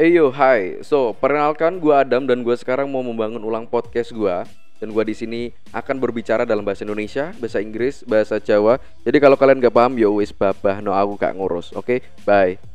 Eh, Eyo, hai. So, perkenalkan gue Adam dan gue sekarang mau membangun ulang podcast gue. Dan gue di sini akan berbicara dalam bahasa Indonesia, bahasa Inggris, bahasa Jawa. Jadi kalau kalian gak paham, yo wis babah, no aku gak ngurus. Oke, bye.